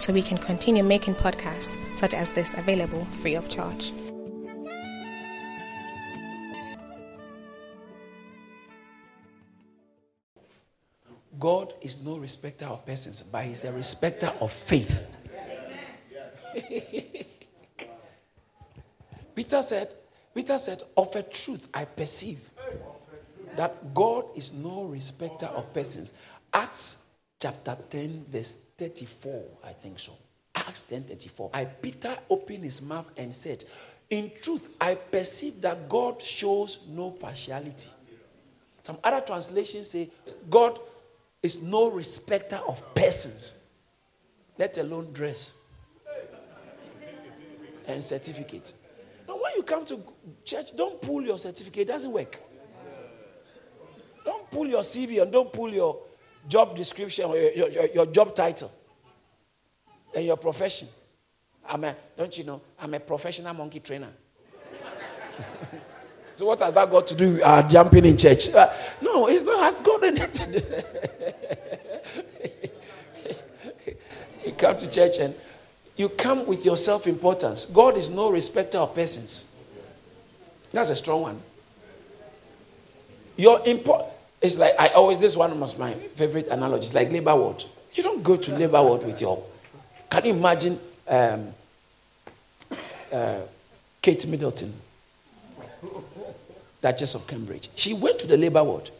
so we can continue making podcasts such as this available free of charge. God is no respecter of persons, but He's a respecter of faith. Peter said, Peter said, Of a truth I perceive that God is no respecter of persons. Acts chapter 10, verse 34, I think so. Acts 10 34. I Peter opened his mouth and said, In truth, I perceive that God shows no partiality. Some other translations say, God is no respecter of persons, let alone dress and certificate. Now, when you come to church, don't pull your certificate, it doesn't work. Don't pull your CV and don't pull your job description your, your, your job title and your profession. I'm a, don't you know, I'm a professional monkey trainer. so what has that got to do with uh, jumping in church? Uh, no, it's not has got anything. you come to church and you come with your self-importance. God is no respecter of persons. That's a strong one. Your import it's like I always this one was my favorite analogy. It's like labor ward. You don't go to labor ward with your. Can you imagine um, uh, Kate Middleton, Duchess of Cambridge? She went to the labor ward,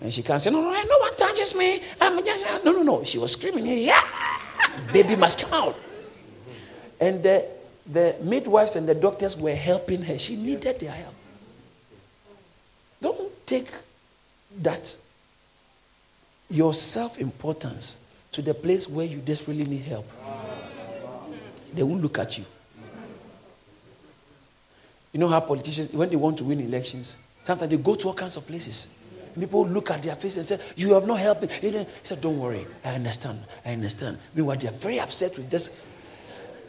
and she can't say, "No, no, no one touches me." I'm just no, no, no. She was screaming, "Yeah, baby must come out." And the, the midwives and the doctors were helping her. She needed their help. Don't take that your self importance to the place where you desperately need help. They won't look at you. You know how politicians, when they want to win elections, sometimes they go to all kinds of places. People look at their face and say, You have not helped me. He said, Don't worry. I understand. I understand. Meanwhile, they are very upset with this.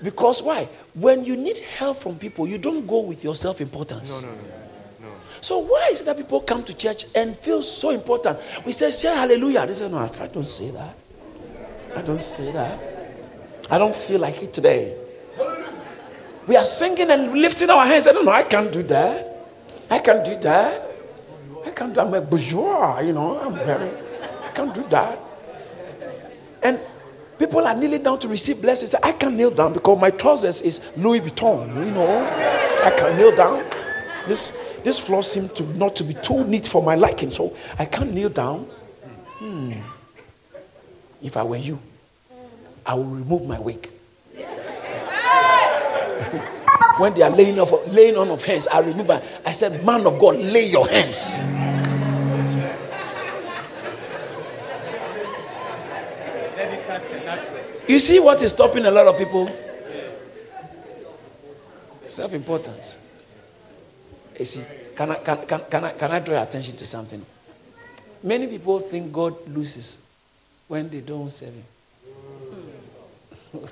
Because why? When you need help from people, you don't go with your self importance. No, no, no. So why is it that people come to church and feel so important? We say, say hallelujah. They say, no, I don't say that. I don't say that. I don't feel like it today. We are singing and lifting our hands. I don't know, I can't do that. I can't do that. I can't do I'm a bourgeois, you know. I'm very, I can't do that. And people are kneeling down to receive blessings. I can't kneel down because my trousers is Louis Vuitton, you know. I can't kneel down. This this floor seemed to not to be too neat for my liking, so I can't kneel down. Hmm. If I were you, I will remove my wig. when they are laying off, laying on of hands, I remove. I said, "Man of God, lay your hands." You see what is stopping a lot of people? Self importance. You see, can I, can, can, can, I, can I draw your attention to something? Many people think God loses when they don't serve Him.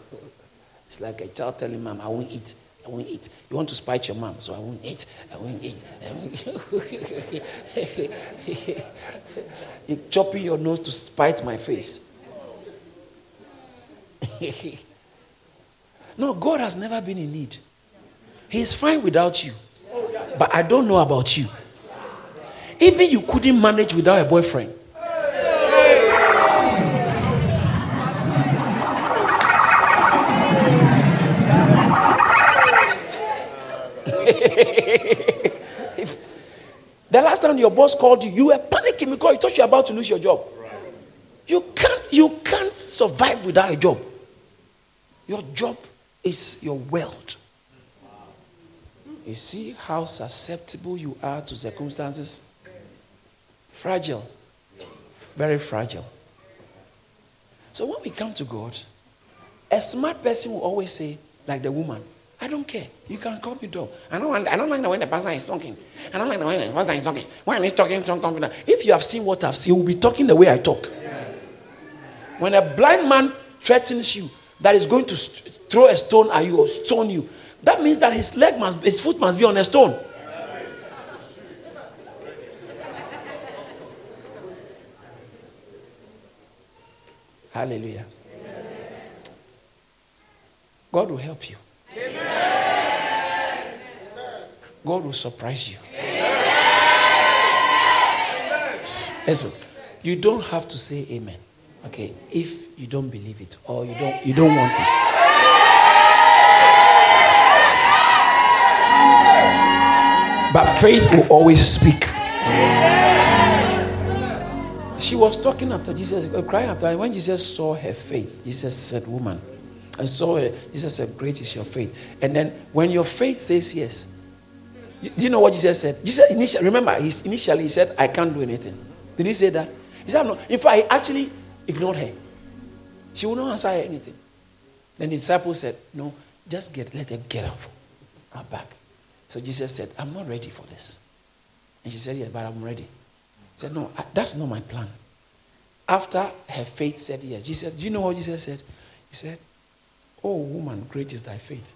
it's like a child telling mom, I won't eat. I won't eat. You want to spite your mom, so I won't eat. I won't eat. I won't You're chopping your nose to spite my face. no, God has never been in need. He's fine without you. But I don't know about you. Even you couldn't manage without a boyfriend. if the last time your boss called you, you were panicking because he thought you were about to lose your job. You can't, you can't survive without a job. Your job is your wealth. You see how susceptible you are to circumstances? Fragile. Very fragile. So when we come to God, a smart person will always say, like the woman, I I don't care. You can call me dog. I don't, I don't like the way the pastor is talking. I don't like the way the pastor is talking. Why When he's talking so confident. If you have seen what I've seen, you will be talking the way I talk. When a blind man threatens you that is going to throw a stone at you or stone you, that means that his leg must, his foot must be on a stone. Hallelujah. God will help you. God will surprise you. Listen, you don't have to say amen. Okay, if you don't believe it or you don't you don't want it. But faith will always speak. She was talking after Jesus, uh, crying after when Jesus saw her faith. Jesus said, Woman, I saw her. Jesus said, Great is your faith. And then when your faith says yes, do you know what Jesus said? Jesus initially, remember, he, initially he said, I can't do anything. Did he say that? He said, No. In fact, he actually ignored her. She would not answer anything. Then the disciples said, No, just get let her get off her back. So Jesus said, I'm not ready for this. And she said, Yes, but I'm ready. He said, No, that's not my plan. After her faith said yes, Jesus, do you know what Jesus said? He said, Oh woman, great is thy faith.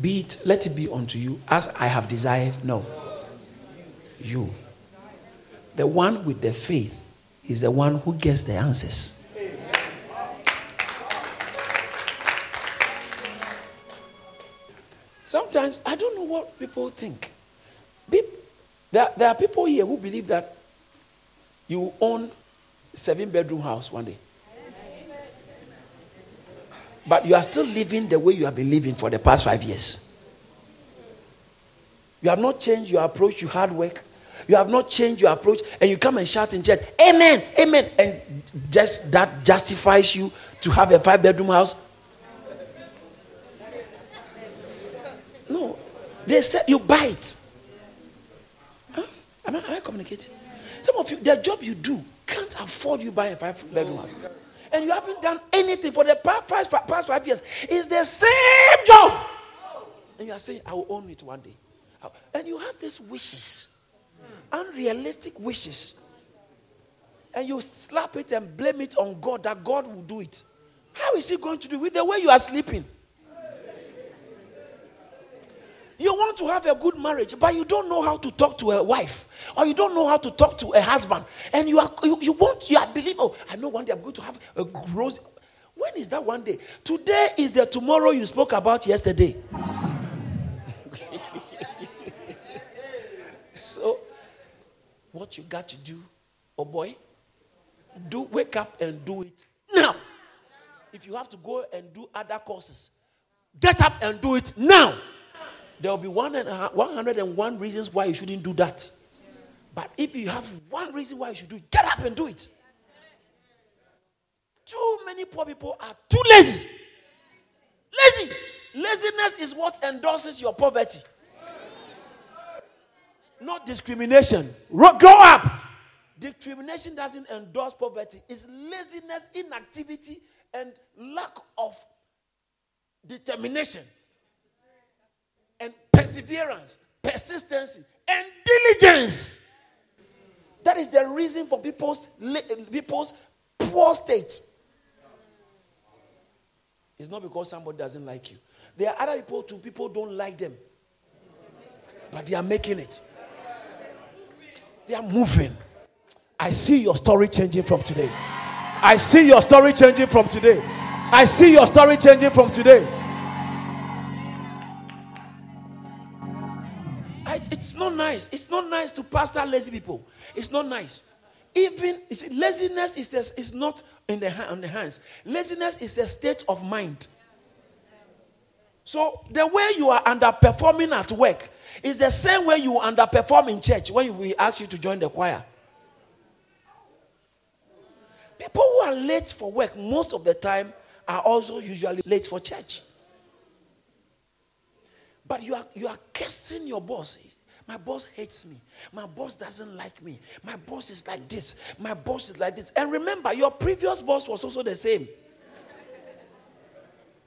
Be it, let it be unto you as I have desired. No. You. The one with the faith is the one who gets the answers. Sometimes I don't know what people think. There, there are people here who believe that you own seven bedroom house one day. But you are still living the way you have been living for the past five years. You have not changed your approach, you hard work. You have not changed your approach, and you come and shout in church, Amen, Amen. And just that justifies you to have a five bedroom house. No. They said you buy it. Huh? Am, I, am I communicating? Some of you, the job you do can't afford you buy a five bedroom. And you haven't done anything for the past, past five years. It's the same job. And you are saying, I will own it one day. And you have these wishes unrealistic wishes. And you slap it and blame it on God that God will do it. How is He going to do it with the way you are sleeping? You want to have a good marriage, but you don't know how to talk to a wife, or you don't know how to talk to a husband, and you are you, you want you are believe. Oh, I know one day I'm going to have a rose. When is that one day? Today is the tomorrow you spoke about yesterday. So, what you got to do, oh boy, do wake up and do it now. If you have to go and do other courses, get up and do it now. There will be one and 101 reasons why you shouldn't do that. But if you have one reason why you should do it, get up and do it. Too many poor people are too lazy. Lazy. Laziness is what endorses your poverty not discrimination. Grow up. Discrimination doesn't endorse poverty. It's laziness, inactivity, and lack of determination and perseverance, persistency, and diligence. That is the reason for people's, people's poor state. It's not because somebody doesn't like you. There are other people too, people don't like them. But they are making it. They are moving. I see your story changing from today. I see your story changing from today. I see your story changing from today. Not nice. It's not nice to pastor lazy people. It's not nice. Even see, laziness is, a, is not in the, on the hands. Laziness is a state of mind. So the way you are underperforming at work is the same way you underperform in church when we ask you to join the choir. People who are late for work most of the time are also usually late for church. But you are you are cursing your boss. My boss hates me. My boss doesn't like me. My boss is like this. My boss is like this. And remember, your previous boss was also the same.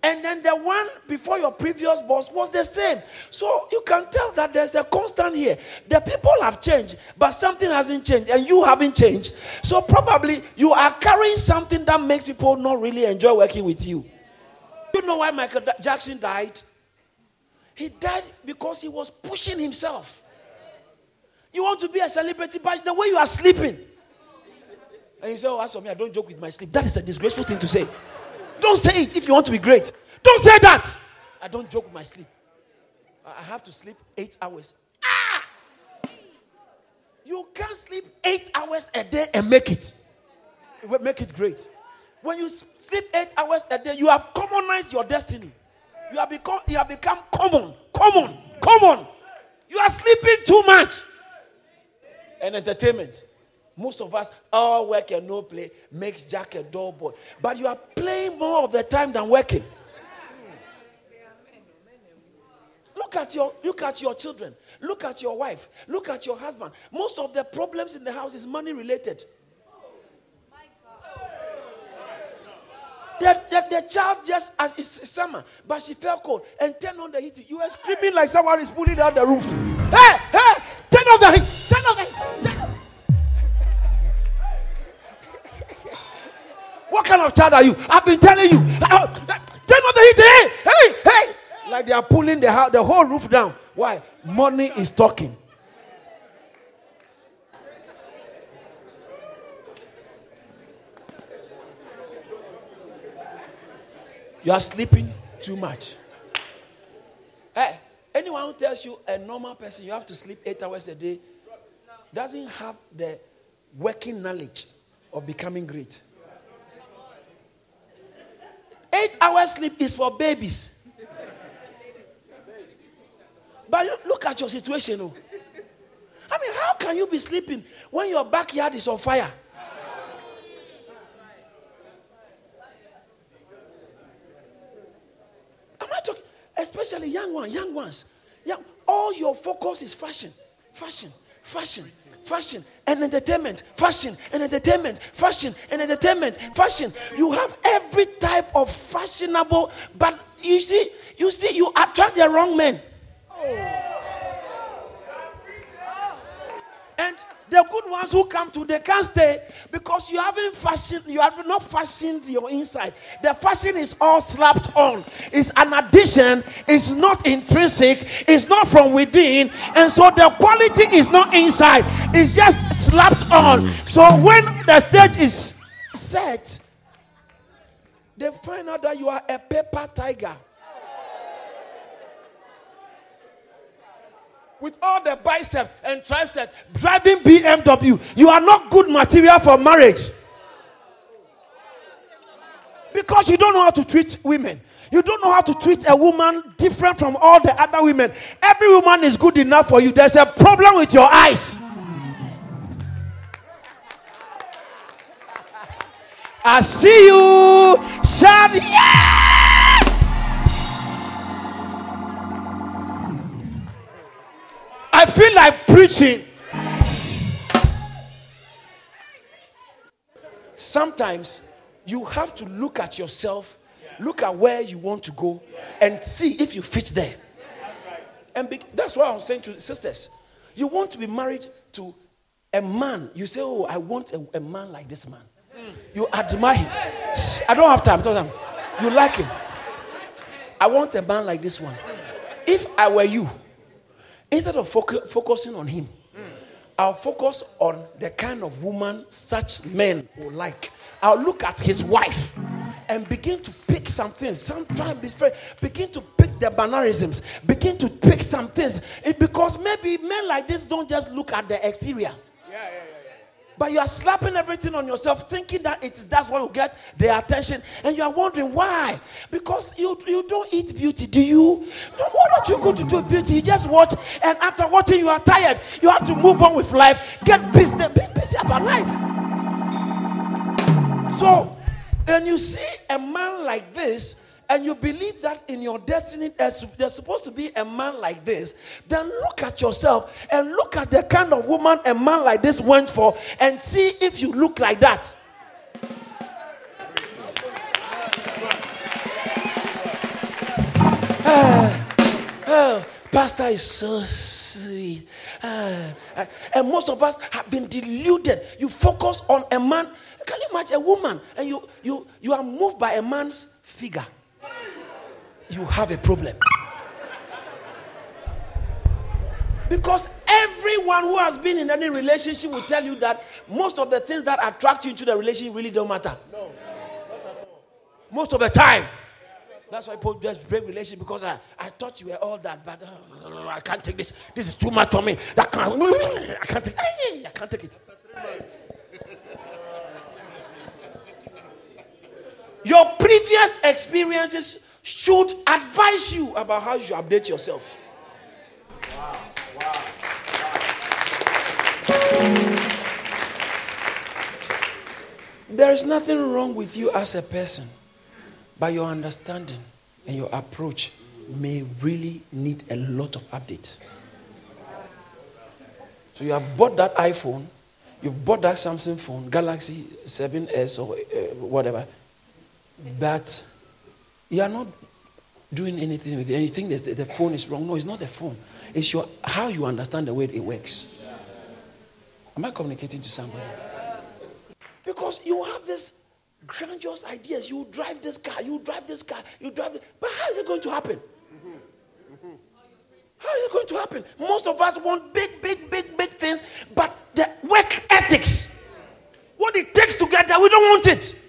And then the one before your previous boss was the same. So you can tell that there's a constant here. The people have changed, but something hasn't changed, and you haven't changed. So probably you are carrying something that makes people not really enjoy working with you. You know why Michael Jackson died? He died because he was pushing himself. You want to be a celebrity, but the way you are sleeping. And you say, Oh, as for me, I don't joke with my sleep. That is a disgraceful thing to say. Don't say it if you want to be great. Don't say that. I don't joke with my sleep. I have to sleep eight hours. Ah! You can't sleep eight hours a day and make it. Make it great. When you sleep eight hours a day, you have commonized your destiny. You have become, you have become common, common, common. You are sleeping too much. And entertainment. Most of us, all work and no play makes Jack a dull boy. But you are playing more of the time than working. Look at your look at your children. Look at your wife. Look at your husband. Most of the problems in the house is money related. The, the, the child just as it's summer, but she felt cold and turned on the heat. You were screaming like someone is pulling out the roof. Hey, hey, turn off the heat, kind of child are you? I've been telling you. Uh, turn off the heat. Hey, hey, hey. Like they are pulling the, the whole roof down. Why? Money is talking. You are sleeping too much. Hey, anyone who tells you a normal person you have to sleep eight hours a day doesn't have the working knowledge of becoming great. Eight hours sleep is for babies. But look at your situation. Oh. I mean, how can you be sleeping when your backyard is on fire? Am I talking? especially young ones, young ones. Young, all your focus is fashion, fashion, fashion, fashion and entertainment, fashion and entertainment, fashion and entertainment, fashion. You have every type of fashionable, but you see, you see, you attract the wrong men. And the good ones who come to, they can't stay because you haven't fashioned, you have not fashioned your inside. The fashion is all slapped on. It's an addition, it's not intrinsic, it's not from within, and so the quality is not inside, it's just slapped on. So when the stage is set, they find out that you are a paper tiger. With all the biceps and triceps driving BMW. You are not good material for marriage. Because you don't know how to treat women. You don't know how to treat a woman different from all the other women. Every woman is good enough for you. There's a problem with your eyes. I see you. Shout, yeah! I feel like preaching. Sometimes you have to look at yourself, look at where you want to go, and see if you fit there. And be, that's why I'm saying to sisters, you want to be married to a man. You say, Oh, I want a, a man like this man. Hmm. You admire him. I don't have time. You like him. I want a man like this one. If I were you, Instead of foc- focusing on him. I'll focus on the kind of woman such men will like. I'll look at his wife and begin to pick some things. Sometimes begin to pick the bannerisms, begin to pick some things. It, because maybe men like this don't just look at the exterior. Yeah, yeah. But you are slapping everything on yourself, thinking that it's that's what will get their attention, and you are wondering why. Because you you don't eat beauty, do you? No, why don't you go to do beauty? You just watch, and after watching, you are tired. You have to move on with life. Get busy, be busy about life. So, and you see a man like this and you believe that in your destiny there's, supposed to be a man like this, then look at yourself and look at the kind of woman a man like this went for and see if you look like that. Oh, pastor is so sweet. Uh, uh, and most of us have been deluded. You focus on a man. Can you imagine a woman and you, you, you are moved by a man's figure? You have a problem. Because everyone who has been in any relationship will tell you that most of the things that attract you into the relationship really don't matter. No, most of the time. That's why people just break relationship because I, I thought you were all that, but uh, I can't take this. This is too much for me. That can't, I can't take. I can't take it. Your previous experiences should advise you about how you update yourself. Wow. Wow. There is nothing wrong with you as a person, but your understanding and your approach may really need a lot of update. So you have bought that iPhone, you've bought that Samsung phone, Galaxy 7S or uh, whatever, but you are not doing anything with it. And you think that the phone is wrong. No, it's not the phone. It's your, how you understand the way it works. Am I communicating to somebody? Because you have this grandiose ideas. You drive this car, you drive this car, you drive it. But how is it going to happen? How is it going to happen? Most of us want big, big, big, big things, but the work ethics, what it takes to get there, we don't want it.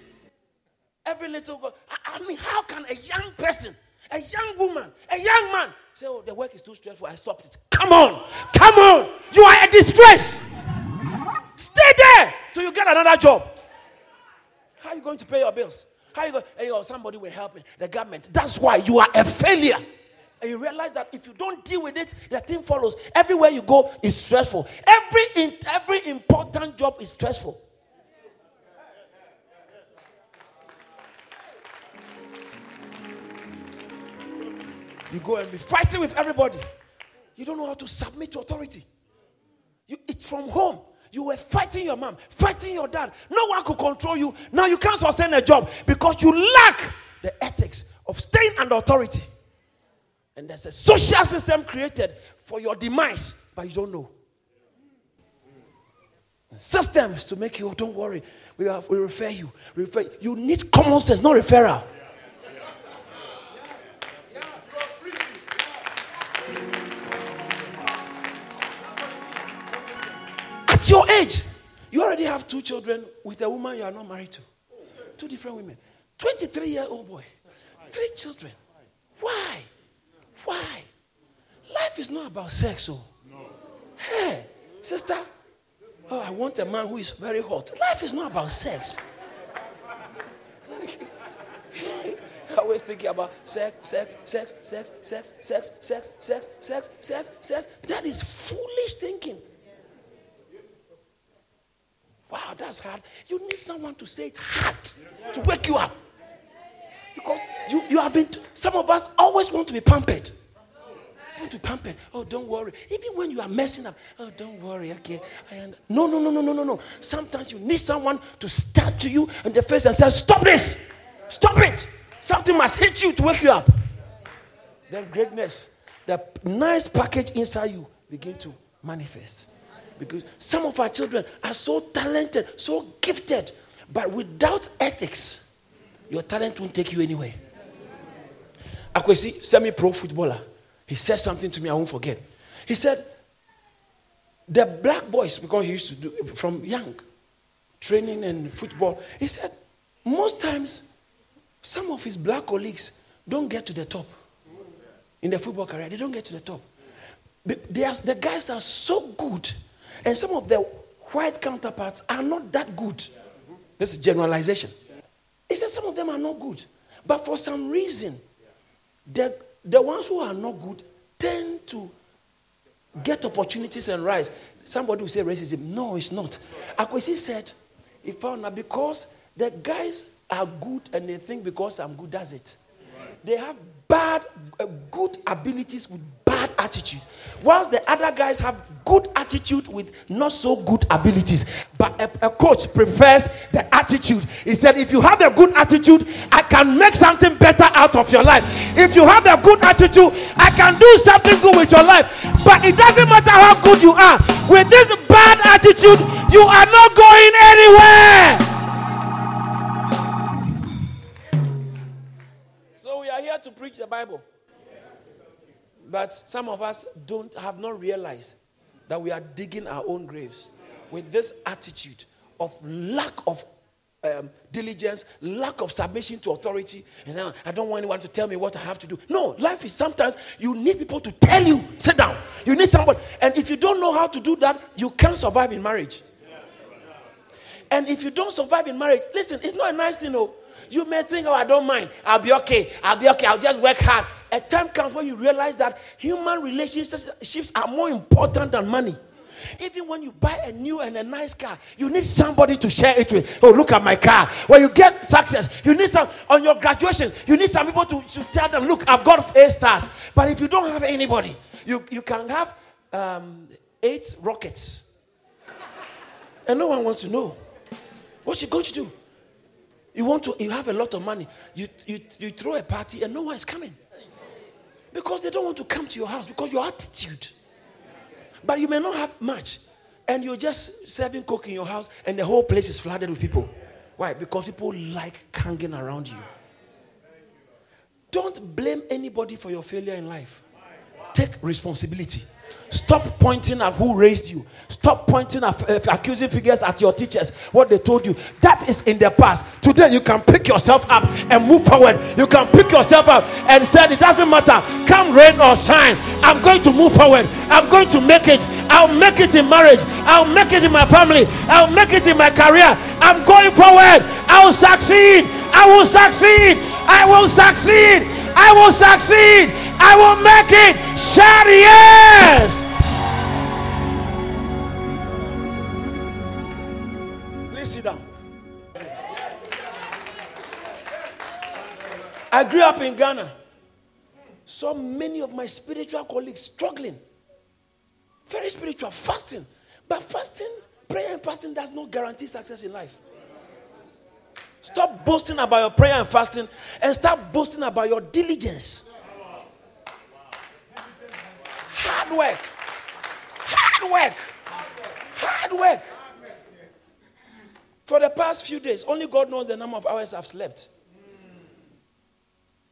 Every little, girl. I mean, how can a young person, a young woman, a young man say, Oh, the work is too stressful, I stopped it? Come on, come on, you are a disgrace. Stay there till you get another job. How are you going to pay your bills? How are you going? Hey, oh, somebody will help me. The government. That's why you are a failure. And you realize that if you don't deal with it, the thing follows. Everywhere you go is stressful. Every every important job is stressful. You go and be fighting with everybody. You don't know how to submit to authority. You, it's from home. You were fighting your mom, fighting your dad. No one could control you. Now you can't sustain a job because you lack the ethics of staying under authority. And there's a social system created for your demise, but you don't know. Systems to make you, oh, don't worry, we, have, we refer you. Refer, you need common sense, not referral. Your age, you already have two children with a woman you are not married to. Two different women. 23 year old boy. Three children. Why? Why? Life is not about sex. Oh. Hey, sister. Oh, I want a man who is very hot. Life is not about sex. I always thinking about sex, sex, sex, sex, sex, sex, sex, sex, sex, sex, sex. That is foolish thinking. Wow, that's hard. You need someone to say it's hard to wake you up. Because you, you have been, some of us always want to be pampered. Want to be pampered. Oh, don't worry. Even when you are messing up, oh, don't worry. Okay. no, no, no, no, no, no, no. Sometimes you need someone to start to you in the face and say, Stop this. Stop it. Something must hit you to wake you up. Then greatness, the nice package inside you begin to manifest. Because some of our children are so talented, so gifted, but without ethics, your talent won't take you anywhere. Akwesi, semi pro footballer, he said something to me I won't forget. He said, The black boys, because he used to do from young training and football, he said, most times, some of his black colleagues don't get to the top in the football career. They don't get to the top. Are, the guys are so good and some of the white counterparts are not that good. This is generalization. He said some of them are not good. But for some reason, the, the ones who are not good tend to get opportunities and rise. Somebody will say racism. No, it's not. Akwesi said, he found that because the guys are good and they think because I'm good, does it. They have bad, uh, good abilities with bad attitude. Whilst the other guys have good attitude with not so good abilities. But a, a, coach prefers the attitude. He said, if you have a good attitude, I can make something better out of your life. If you have a good attitude, I can do something good with your life. But it doesn't matter how good you are. With this bad attitude, you are not going anywhere. Here to preach the Bible. But some of us don't have not realized that we are digging our own graves with this attitude of lack of um, diligence, lack of submission to authority. And then, I don't want anyone to tell me what I have to do. No, life is sometimes you need people to tell you, sit down. You need somebody. And if you don't know how to do that, you can't survive in marriage. And if you don't survive in marriage, listen, it's not a nice thing, no. You may think, oh, I don't mind. I'll be okay. I'll be okay. I'll just work hard. A time comes when you realize that human relationships are more important than money. Even when you buy a new and a nice car, you need somebody to share it with. Oh, look at my car. When you get success, you need some on your graduation, you need some people to, to tell them, look, I've got A stars. But if you don't have anybody, you, you can have um, eight rockets. And no one wants to know. What's you going to do? You want to, you have a lot of money. You, you, you throw a party and no one is coming. Because they don't want to come to your house because your attitude. But you may not have much. And you're just serving coke in your house and the whole place is flooded with people. Why? Because people like hanging around you. Don't blame anybody for your failure in life. Take responsibility. Stop pointing at who raised you. Stop pointing at uh, accusing figures at your teachers, what they told you. That is in the past. Today, you can pick yourself up and move forward. You can pick yourself up and say, It doesn't matter. Come rain or shine. I'm going to move forward. I'm going to make it. I'll make it in marriage. I'll make it in my family. I'll make it in my career. I'm going forward. I will succeed. I will succeed. I will succeed. I will succeed. I will make it. Shout yes. Please sit down. I grew up in Ghana. So many of my spiritual colleagues struggling. Very spiritual, fasting. But fasting, prayer and fasting does not guarantee success in life. Stop boasting about your prayer and fasting and start boasting about your diligence. Hard work. Hard work. Hard work. For the past few days, only God knows the number of hours I've slept.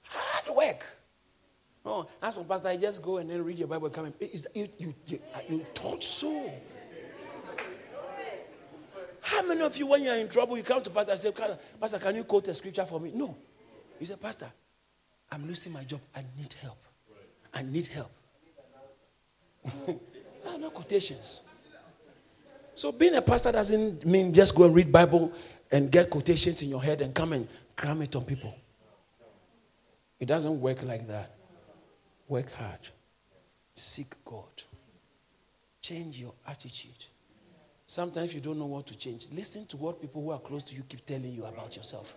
Hard work. Oh, as for Pastor, I just go and then read your Bible. Come you, you, you, you touch so. How many of you, when you're in trouble, you come to Pastor and say, Pastor, can you quote a scripture for me? No. You say, Pastor, I'm losing my job. I need help. I need help. no, ah, no quotations. So being a pastor doesn't mean just go and read Bible and get quotations in your head and come and cram it on people. It doesn't work like that. Work hard. Seek God. Change your attitude. Sometimes you don't know what to change. Listen to what people who are close to you keep telling you about yourself.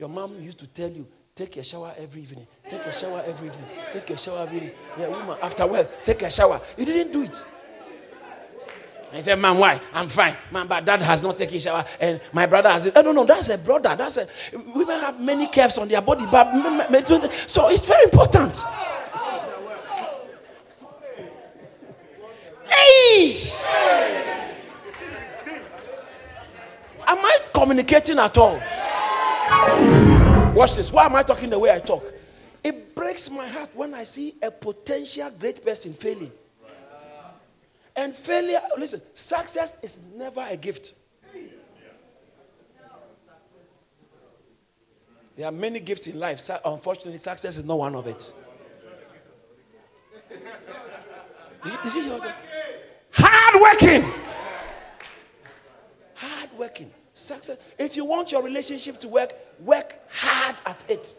Your mom used to tell you, Take a shower every evening. Take a shower every evening. Take a shower every evening. Yeah, woman, after work, take a shower. You didn't do it. I said, Man, why? I'm fine. Man, but dad has not taken shower. And my brother has. Oh, no, no, that's a brother. That's a women have many curves on their body, but so it's very important. Hey! Am I communicating at all? Watch this. Why am I talking the way I talk? It breaks my heart when I see a potential great person failing. And failure, listen, success is never a gift. There are many gifts in life. Unfortunately, success is not one of it. Hard working. Hard working. Success. If you want your relationship to work, work hard at it.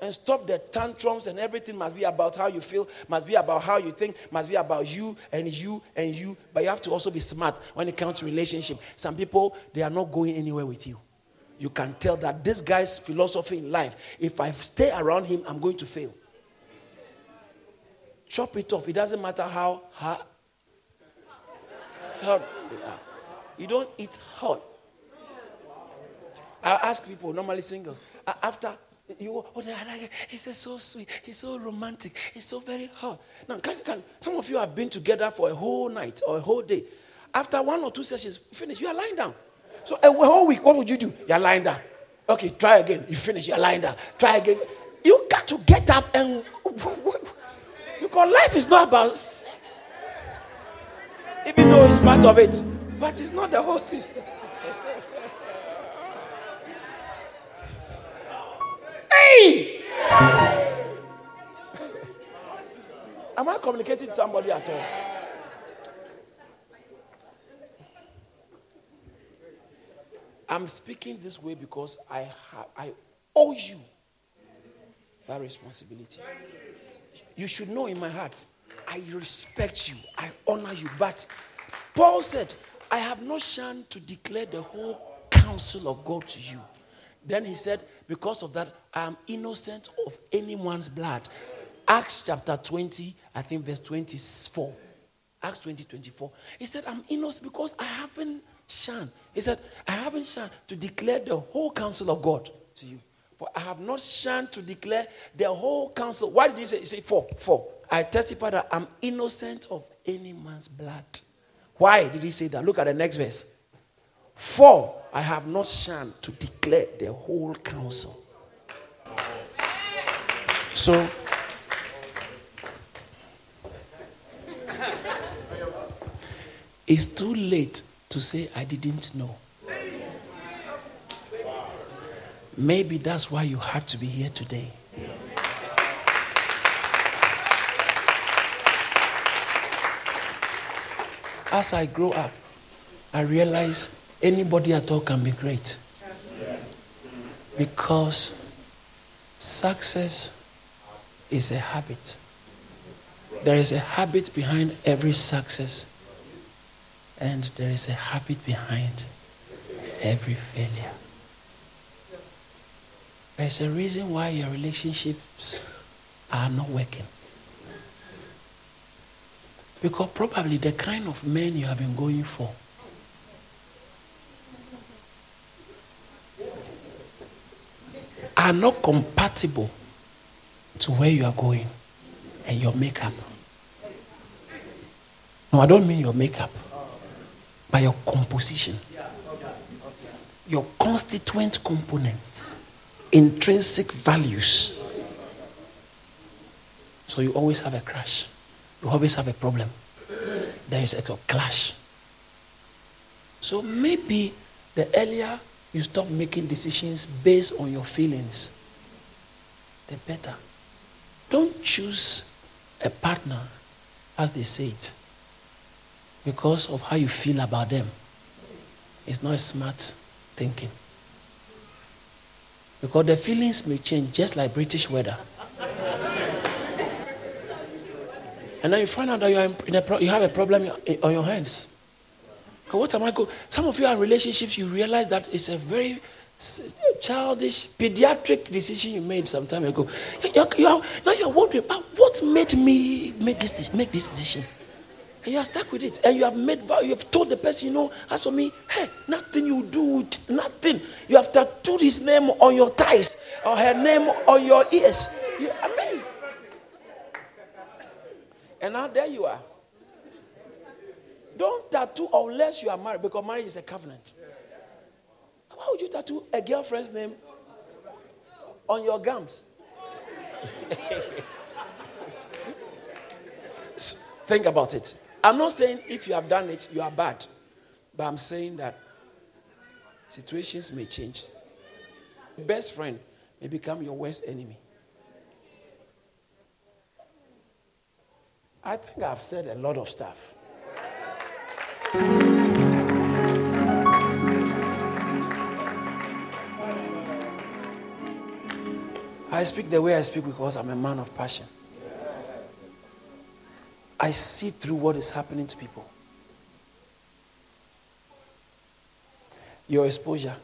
And stop the tantrums and everything must be about how you feel, must be about how you think, must be about you and you and you. But you have to also be smart when it comes to relationship. Some people, they are not going anywhere with you. You can tell that this guy's philosophy in life, if I stay around him, I'm going to fail. chop it off. It doesn't matter how hot. You don't eat hot. I ask people, normally singles, after you, oh, I like it. It's so sweet. He's so romantic. He's so very hot. Now, can, can, some of you have been together for a whole night or a whole day. After one or two sessions, finish, you are lying down. So a whole week, what would you do? You're lying down. Okay, try again. You finish, you're lying down. Try again. You got to get up and because life is not about sex. Even though it's part of it, but it's not the whole thing. Hey! Am I communicating to somebody at all? I'm speaking this way because I have, I owe you that responsibility. You should know in my heart, I respect you, I honor you. But Paul said, I have not shunned to declare the whole counsel of God to you. Then he said, Because of that, I am innocent of anyone's blood. Acts chapter 20, I think verse 24. Acts 20, 24. He said, I'm innocent because I haven't shunned. He said, I haven't shunned to declare the whole counsel of God to you. For I have not shunned to declare the whole counsel. Why did he say? He said, For, for. I testify that I'm innocent of any man's blood. Why did he say that? Look at the next verse. For I have not shunned to declare the whole counsel. So, it's too late to say, I didn't know. Maybe that's why you had to be here today. As I grow up, I realize anybody at all can be great. Because success is a habit. There is a habit behind every success. And there is a habit behind every failure. There's a reason why your relationships are not working. Because probably the kind of men you have been going for are not compatible to where you are going and your makeup. No, I don't mean your makeup by your composition, your constituent components, intrinsic values. So you always have a crash. You always have a problem. There is a clash. So maybe the earlier you stop making decisions based on your feelings, the better. Don't choose a partner, as they say it, because of how you feel about them. It's not smart thinking. Because the feelings may change just like British weather. and then you find out that you, pro- you have a problem on your hands. What am I going? Some of you are in relationships, you realize that it's a very childish, pediatric decision you made some time ago. You, you are, now you're wondering, what made me make this, make this decision? And you are stuck with it. And you have made you have told the person, you know, as for me, hey, nothing you do, nothing. You have tattooed his name on your thighs or her name on your ears. You, I mean, and now there you are. Don't tattoo unless you are married because marriage is a covenant. Why would you tattoo a girlfriend's name on your gums? Think about it. I'm not saying if you have done it, you are bad. But I'm saying that situations may change. Best friend may become your worst enemy. I think I've said a lot of stuff. I speak the way I speak because I'm a man of passion. I see through what is happening to people. Your exposure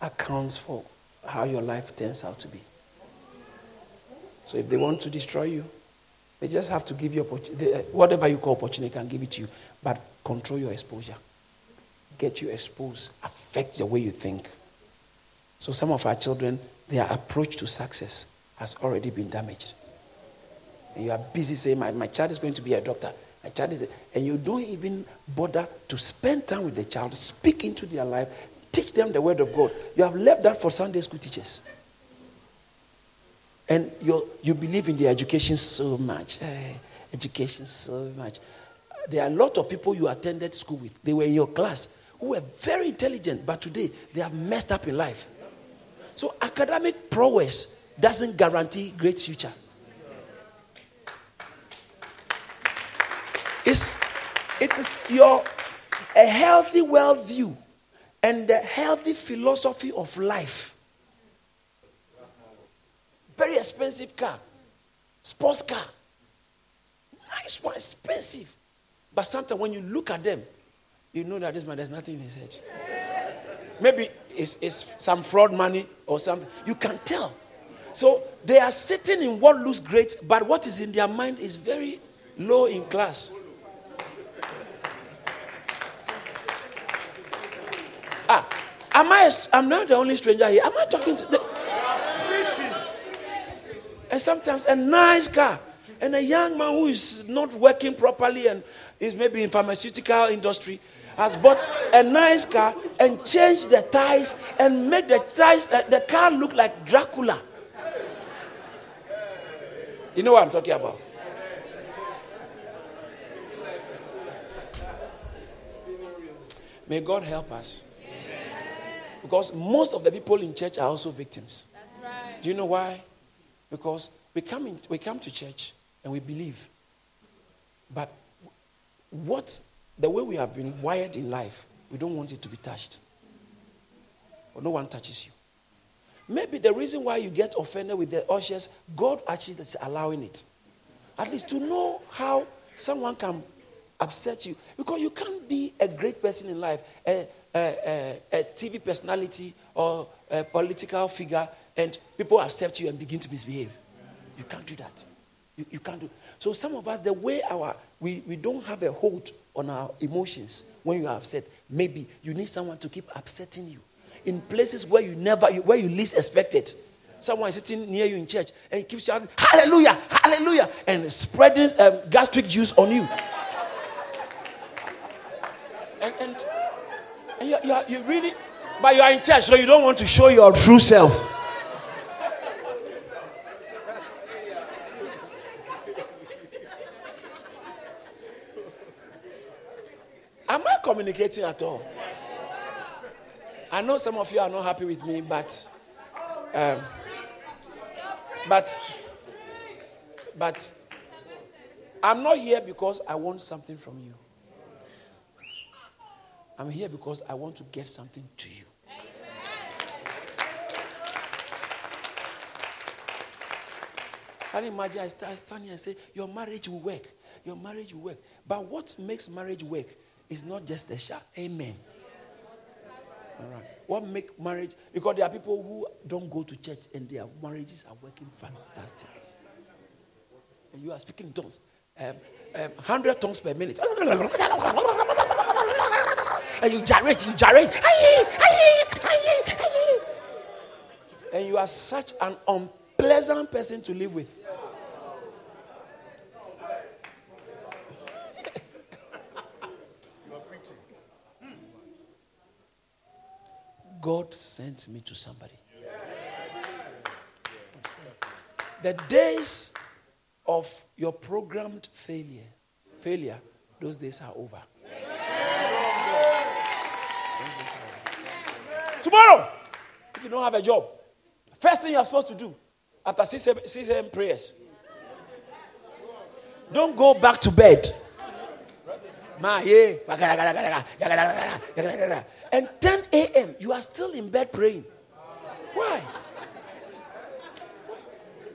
accounts for how your life turns out to be. So if they want to destroy you, They just have to give you whatever you call opportunity can give it to you, but control your exposure. Get you exposed, affect the way you think. So some of our children, their approach to success has already been damaged. And you are busy saying, my, my child is going to be a doctor. My child is, a, and you don't even bother to spend time with the child, speak into their life, teach them the word of God. You have left that for Sunday school teachers. And you you believe in the education so much. Hey, education so much. There are a lot of people you attended school with. They were in your class who were very intelligent, but today they have messed up in life. So academic prowess doesn't guarantee great future. It's, it is your a healthy worldview and a healthy philosophy of life. Very expensive car, sports car, nice one, expensive. But sometimes when you look at them, you know that this man, there's nothing in his head. Maybe it's, it's some fraud money or something. You can tell. So they are sitting in what looks great, but what is in their mind is very low in class. Ah, am I? I'm not the only stranger here. Am I talking to the? And sometimes a nice car and a young man who is not working properly and is maybe in pharmaceutical industry has bought a nice car and changed the tires and made the tires the car look like Dracula. You know what I'm talking about? May God help us. Because most of the people in church are also victims. Right. Do you know why? Because we come, in, we come to church and we believe. But what the way we have been wired in life, we don't want it to be touched. Or no one touches you. Maybe the reason why you get offended with the ushers, God actually is allowing it. At least to know how someone can upset you. Because you can't be a great person in life, a, a, a, a TV personality or a political figure, and people accept you and begin to misbehave. You can't do that. You, you can't do. So some of us, the way our we, we don't have a hold on our emotions when you are upset. Maybe you need someone to keep upsetting you in places where you never where you least expected. Someone is sitting near you in church and keeps shouting, Hallelujah, Hallelujah, and spreading um, gastric juice on you. and and, and you, you, you really, but you are in church, so you don't want to show your true self. Am I communicating at all? I know some of you are not happy with me, but um, but but I'm not here because I want something from you. I'm here because I want to get something to you. Can you imagine I stand here and say, Your marriage will work. Your marriage will work. But what makes marriage work is not just a shout. Amen. All right. What make marriage? Because there are people who don't go to church and their marriages are working fantastic. And you are speaking tongues. Um, um, 100 tongues per minute. and you gyrate, you gyrate. And you are such an unpleasant person to live with. God sent me to somebody. The days of your programmed failure, failure, those days are over. Tomorrow, if you don't have a job, first thing you're supposed to do after 6 a.m. prayers, don't go back to bed. And 10 a.m., you are still in bed praying. Why?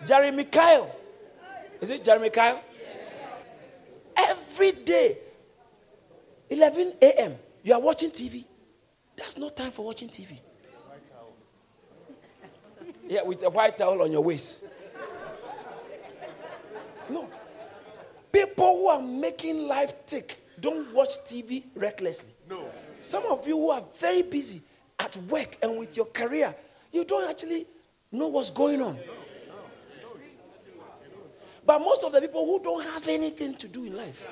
Jeremy Kyle. Is it Jeremy Kyle? Every day, 11 a.m., you are watching TV. There's no time for watching TV. Yeah, with a white towel on your waist. No. People who are making life tick don't watch TV recklessly. No. Some of you who are very busy at work and with your career, you don't actually know what's going on. But most of the people who don't have anything to do in life,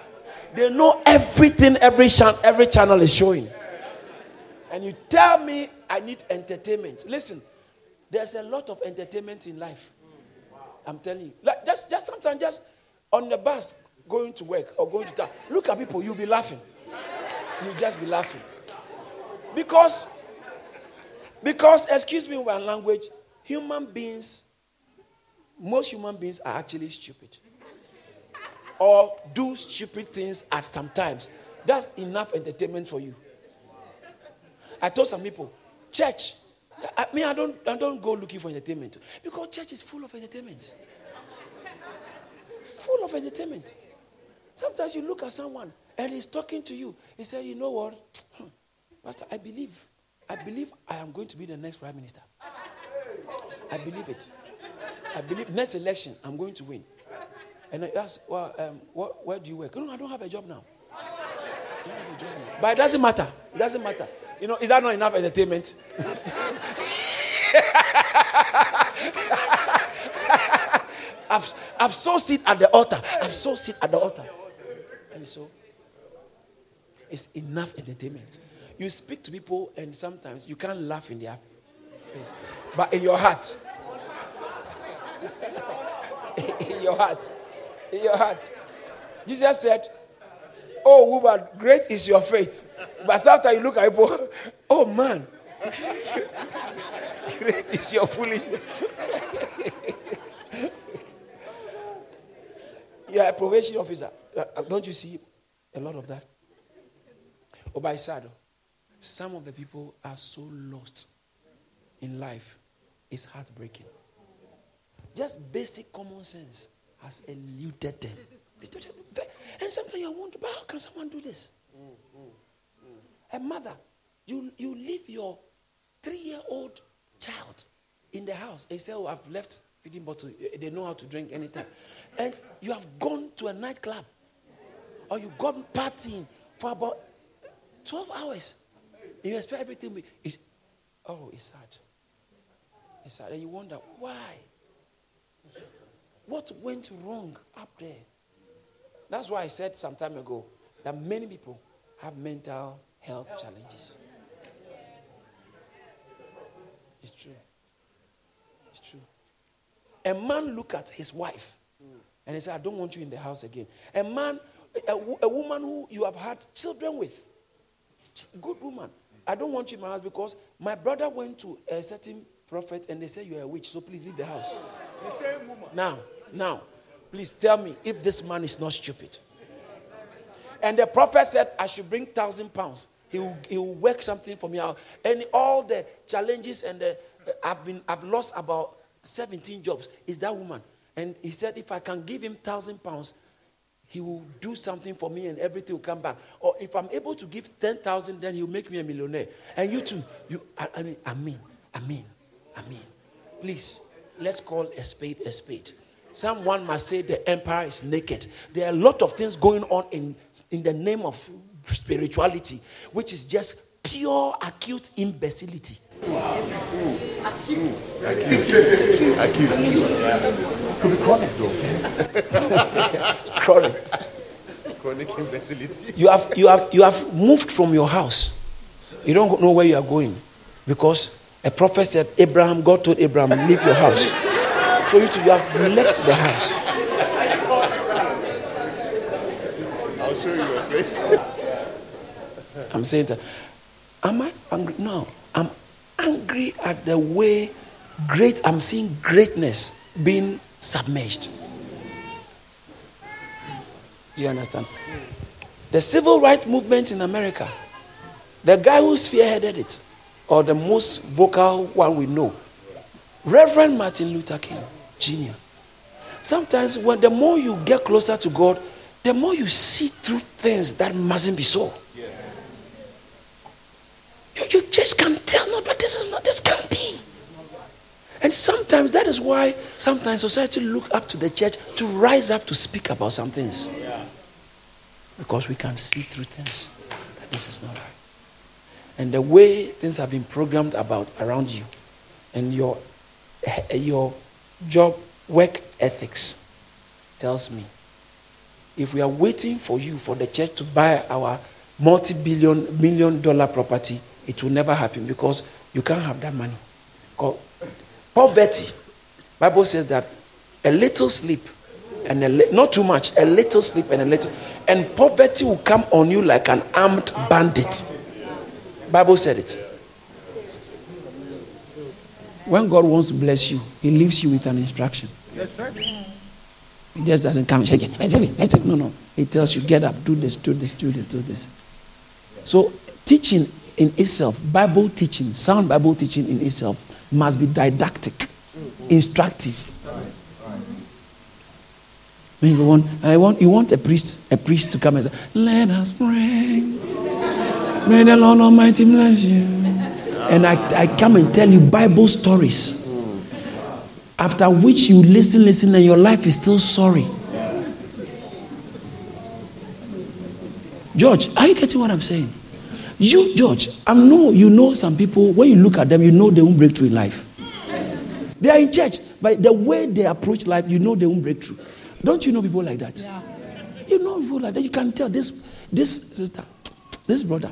they know everything every, chan- every channel is showing. And you tell me I need entertainment. Listen, there's a lot of entertainment in life. I'm telling you. Like just, just sometimes, just on the bus going to work or going to town, look at people, you'll be laughing. You'll just be laughing. Because, because, excuse me, one language, human beings, most human beings are actually stupid. Or do stupid things at some times. That's enough entertainment for you. I told some people, church, I mean, I don't, I don't go looking for entertainment because church is full of entertainment. full of entertainment. Sometimes you look at someone and he's talking to you. He said, You know what? Pastor, I believe, I believe I am going to be the next prime minister. I believe it. I believe next election I'm going to win. And I asked, Well, um, what, where do you work? No, I don't have a job now. A job now. But it doesn't matter. It doesn't matter. You know, is that not enough entertainment? I've, I've so sit at the altar. I've so sit at the altar. So, it's enough entertainment. You speak to people, and sometimes you can't laugh in their face, but in your heart, in your heart, in your heart, Jesus said, "Oh woman, great is your faith." But sometimes you look at people, "Oh man, great is your foolishness." You're a probation officer. Uh, uh, don't you see a lot of that? By sad, some of the people are so lost in life. It's heartbreaking. Just basic common sense has eluded them. And sometimes you wonder, how can someone do this? A mother, you, you leave your three year old child in the house and say, Oh, I've left feeding bottle. They know how to drink anytime. And you have gone to a nightclub or you've gone partying for about 12 hours. You expect everything is oh, it's sad. It's sad. And you wonder why? What went wrong up there? That's why I said some time ago that many people have mental health challenges. It's true. It's true. A man look at his wife and he said, I don't want you in the house again. A man, a, a woman who you have had children with, good woman. I don't want you in my house because my brother went to a certain prophet and they said you're a witch, so please leave the house. The same woman. Now, now, please tell me if this man is not stupid. And the prophet said, I should bring thousand pounds. He will, he will work something for me out. And all the challenges and the, uh, I've been I've lost about 17 jobs. Is that woman? And he said, if I can give him thousand pounds, he will do something for me and everything will come back. Or if I'm able to give 10,000, then he'll make me a millionaire. And you too, you, I, I mean, I mean, I mean, I mean. Please, let's call a spade a spade. Someone must say the empire is naked. There are a lot of things going on in, in the name of spirituality, which is just pure acute imbecility. Acute. Acute. Acute. Could be chronic though. chronic. Chronic imbecility. You have, you, have, you have moved from your house. You don't know where you are going. Because a prophet said, Abraham, God told Abraham, leave your house. So you, you have left the house. I'll show you your place. I'm saying that. Am I angry? No. I'm angry at the way great, I'm seeing greatness being submerged. Do you understand? The civil rights movement in America, the guy who spearheaded it, or the most vocal one we know, Reverend Martin Luther King Jr. Sometimes, when the more you get closer to God, the more you see through things that mustn't be so. You, just can't tell, no, but this is not, this can't be. And sometimes that is why sometimes society look up to the church to rise up to speak about some things. Because we can see through things that this is not right. And the way things have been programmed about around you and your, eh, your job work ethics tells me if we are waiting for you for the church to buy our multi-billion million dollar property it will never happen because you can't have that money poverty bible says that a little sleep and a li- not too much a little sleep and a little and poverty will come on you like an armed bandit bible said it when god wants to bless you he leaves you with an instruction yes sir he just doesn't come shake it. No, no. He tells you, get up, do this, do this, do this, do this. So, teaching in itself, Bible teaching, sound Bible teaching in itself, must be didactic, instructive. When you want, I want, you want a priest, a priest to come and say, "Let us pray." May the Lord Almighty bless you. And I, I come and tell you Bible stories after which you listen, listen, and your life is still sorry. George, are you getting what I'm saying? You, George, I know you know some people, when you look at them, you know they won't break through in life. They are in church, but the way they approach life, you know they won't break through. Don't you know people like that? Yeah. You know people like that. You can tell this, this sister, this brother,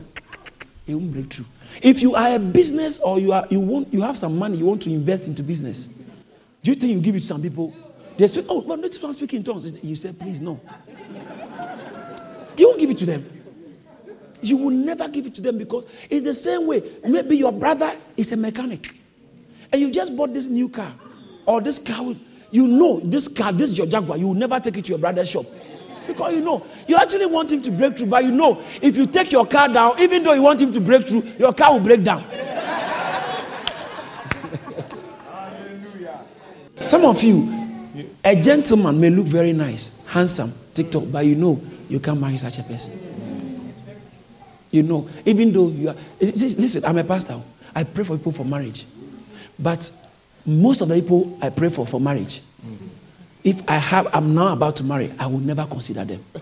he won't break through. If you are a business or you are you want you have some money, you want to invest into business, do you think you give it to some people? They speak, oh, but this one speak in tongues. You say, please, no. You won't give it to them. You will never give it to them because it's the same way. Maybe your brother is a mechanic and you just bought this new car or this car. You know, this car, this is your Jaguar, you will never take it to your brother's shop. Because you know, you actually want him to break through, but you know, if you take your car down, even though you want him to break through, your car will break down. Some of you, a gentleman may look very nice, handsome, TikTok, but you know you can't marry such a person. You know, even though you are. Eh, listen, I'm a pastor. I pray for people for marriage. But most of the people I pray for for marriage, if I have, I'm now about to marry, I will never consider them.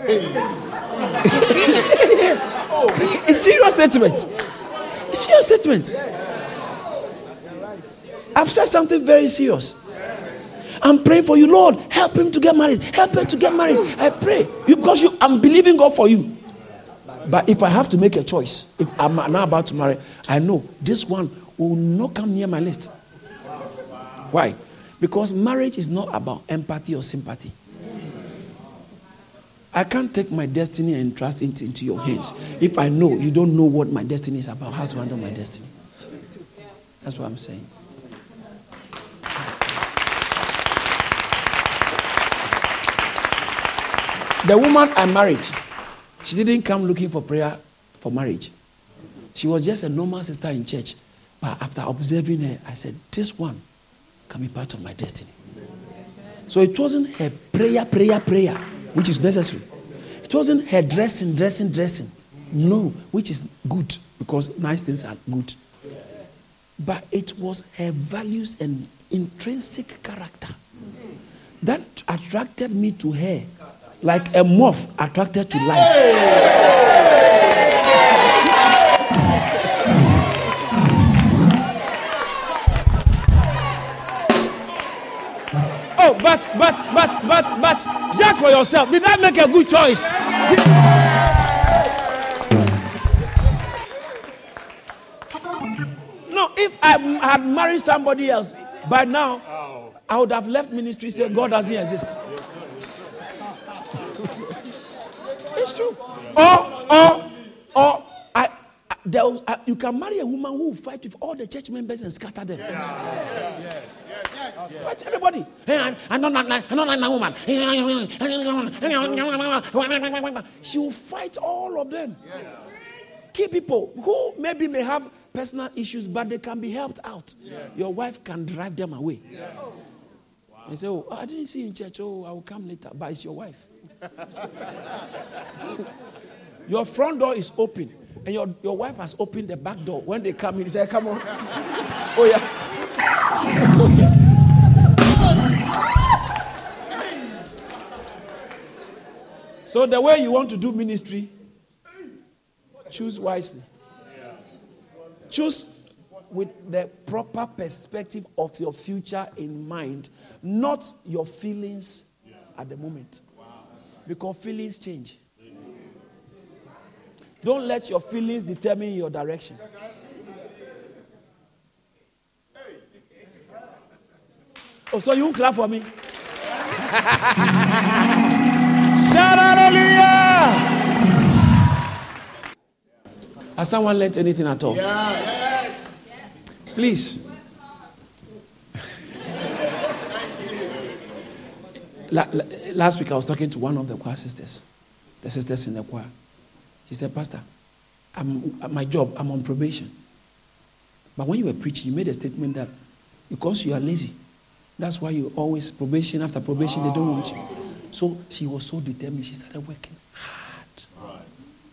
it's serious statement. It's serious statement. I've said something very serious. I'm praying for you, Lord. Help him to get married. Help him to get married. I pray because you, I'm believing God for you. But if I have to make a choice, if I'm now about to marry, I know this one will not come near my list. Why? Because marriage is not about empathy or sympathy. I can't take my destiny and trust it into your hands if I know you don't know what my destiny is about, how to handle my destiny. That's what I'm saying. The woman I married, she didn't come looking for prayer for marriage. She was just a normal sister in church. But after observing her, I said, This one can be part of my destiny. So it wasn't her prayer, prayer, prayer, which is necessary. It wasn't her dressing, dressing, dressing. No, which is good because nice things are good. But it was her values and intrinsic character that attracted me to her like a moth attracted to light. Oh, but, but, but, but, but, judge for yourself. Did I make a good choice? No, if I had married somebody else, by now, I would have left ministry saying God doesn't exist. It's true. Or, or, or, I, I there I, you can marry a woman who will fight with all the church members and scatter them. Yeah. Yeah. Yeah. Yeah. Fight everybody. I, don't like, I don't like my woman. She will fight all of them. Yes. Key people who maybe may have personal issues, but they can be helped out. Yes. Your wife can drive them away. Yes. Wow. And say, Oh, I didn't see you in church. Oh, I will come later. But it's your wife. your front door is open, and your, your wife has opened the back door. When they come in, they say, Come on. oh, yeah. So, the way you want to do ministry, choose wisely. Choose with the proper perspective of your future in mind, not your feelings at the moment. Because feelings change. Don't let your feelings determine your direction. Oh, so you won't clap for me? Shout hallelujah! Has someone learned anything at all? Please. Last week I was talking to one of the choir sisters, the sisters in the choir. She said, Pastor, I'm, at my job, I'm on probation. But when you were preaching, you made a statement that because you are lazy, that's why you always probation after probation, they don't want you. So she was so determined, she started working hard.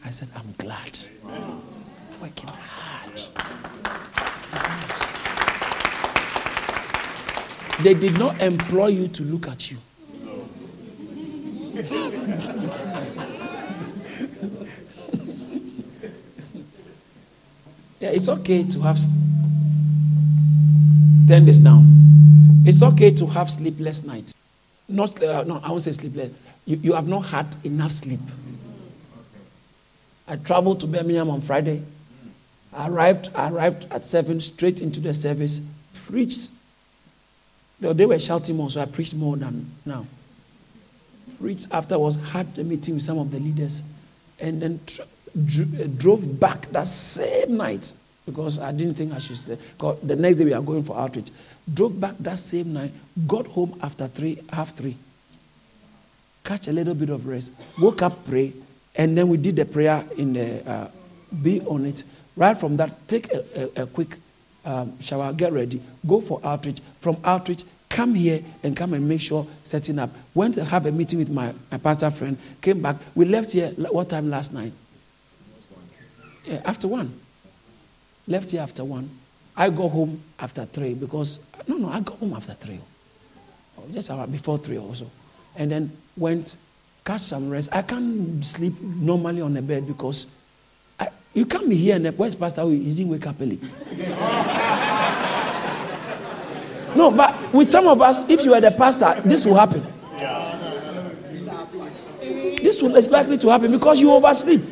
I said, I'm glad. Working hard. They did not employ you to look at you. yeah, it's okay to have. St- Turn this down. It's okay to have sleepless nights. Not, uh, no, I won't say sleepless. You, you have not had enough sleep. I traveled to Birmingham on Friday. I arrived, I arrived at 7, straight into the service, preached. They were shouting more, so I preached more than now. Preached afterwards, had a meeting with some of the leaders, and then drove back that same night because I didn't think I should stay. The next day we are going for outreach. Drove back that same night, got home after three, half three. Catch a little bit of rest, woke up, pray, and then we did the prayer in the uh, be on it. Right from that, take a, a, a quick um, shower, get ready, go for outreach. From outreach, come here and come and make sure setting up. Went to have a meeting with my, my pastor friend, came back. We left here, what time last night? Yeah, after one. Left here after one. I go home after three because, no, no, I go home after three. Oh, just before three also. And then went, catch some rest. I can't sleep normally on the bed because I, you can't be here and the where's Pastor? Oh, he didn't wake up early. no, but with some of us, if you are the pastor, this will happen. This will, is likely to happen because you oversleep.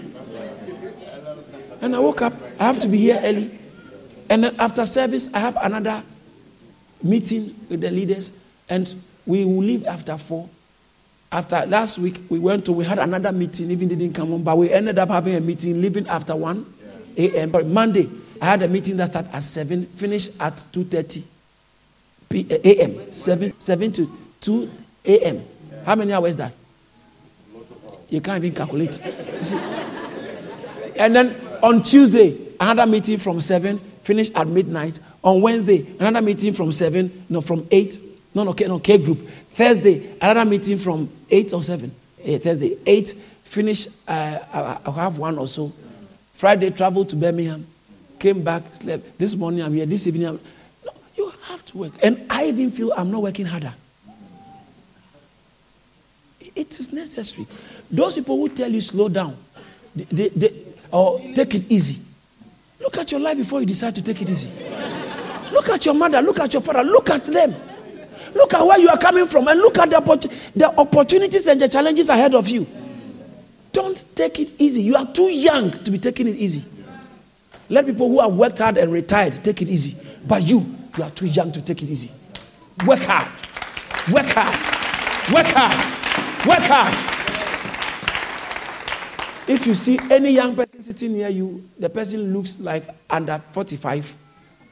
And I woke up, I have to be here early. And then after service, I have another meeting with the leaders, and we will leave after four. After last week, we went to, we had another meeting, even didn't come on, but we ended up having a meeting, leaving after 1 a.m. But Monday, I had a meeting that started at 7, finished at 2.30 Eh, a.m. 7, 7 to 2 a.m. How many hours that? You can't even calculate. and then on Tuesday, another meeting from 7, finished at midnight. On Wednesday, another meeting from 7, no, from 8, no, no, K, no, K group. Thursday, another meeting from 8 or 7. Yeah, Thursday, 8, finish, uh, I have one or so. Friday, travel to Birmingham, came back, slept. This morning I'm here, this evening I'm, have to work. And I even feel I'm not working harder. It is necessary. Those people who tell you slow down, they, they, or take it easy. Look at your life before you decide to take it easy. Look at your mother, look at your father, look at them. Look at where you are coming from and look at the, the opportunities and the challenges ahead of you. Don't take it easy. You are too young to be taking it easy. Let people who have worked hard and retired take it easy. But you, you are too young to take it easy. Work hard. Work hard. Work hard. Work hard. If you see any young person sitting near you, the person looks like under 45,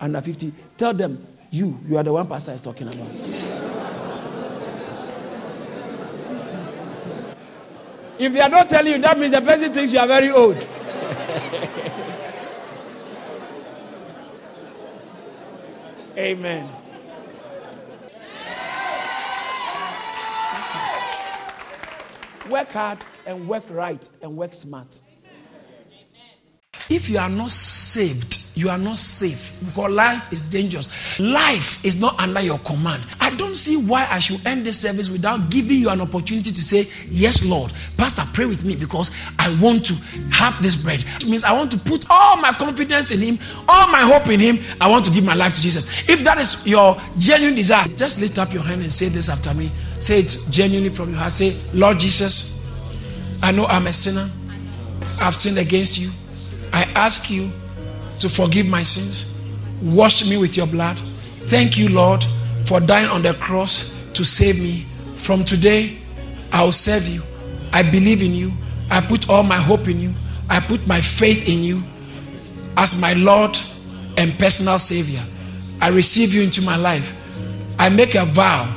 under 50, tell them, you, you are the one pastor is talking about. if they are not telling you, that means the person thinks you are very old. Amen. Work hard and work right and work smart. If you are not saved, you are not safe because life is dangerous. Life is not under your command. I don't see why I should end this service without giving you an opportunity to say, Yes, Lord. Pastor, pray with me because I want to have this bread. It means I want to put all my confidence in Him, all my hope in Him. I want to give my life to Jesus. If that is your genuine desire, just lift up your hand and say this after me. Say it genuinely from your heart. Say, Lord Jesus, I know I'm a sinner. I've sinned against you. I ask you to forgive my sins. Wash me with your blood. Thank you, Lord, for dying on the cross to save me. From today, I will serve you. I believe in you. I put all my hope in you. I put my faith in you as my Lord and personal Savior. I receive you into my life. I make a vow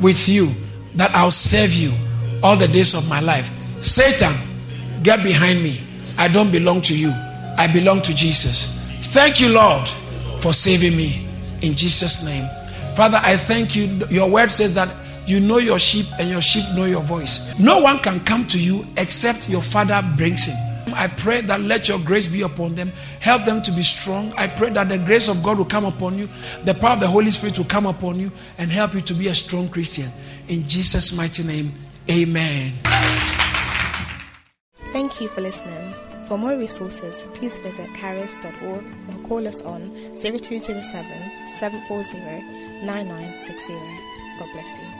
with you that I'll serve you all the days of my life. Satan, get behind me. I don't belong to you. I belong to Jesus. Thank you, Lord, for saving me. In Jesus' name. Father, I thank you. Your word says that you know your sheep and your sheep know your voice. No one can come to you except your Father brings him. I pray that let your grace be upon them. Help them to be strong. I pray that the grace of God will come upon you. The power of the Holy Spirit will come upon you and help you to be a strong Christian. In Jesus' mighty name, amen. Thank you for listening. For more resources, please visit caris.org or call us on 0207 740 9960. God bless you.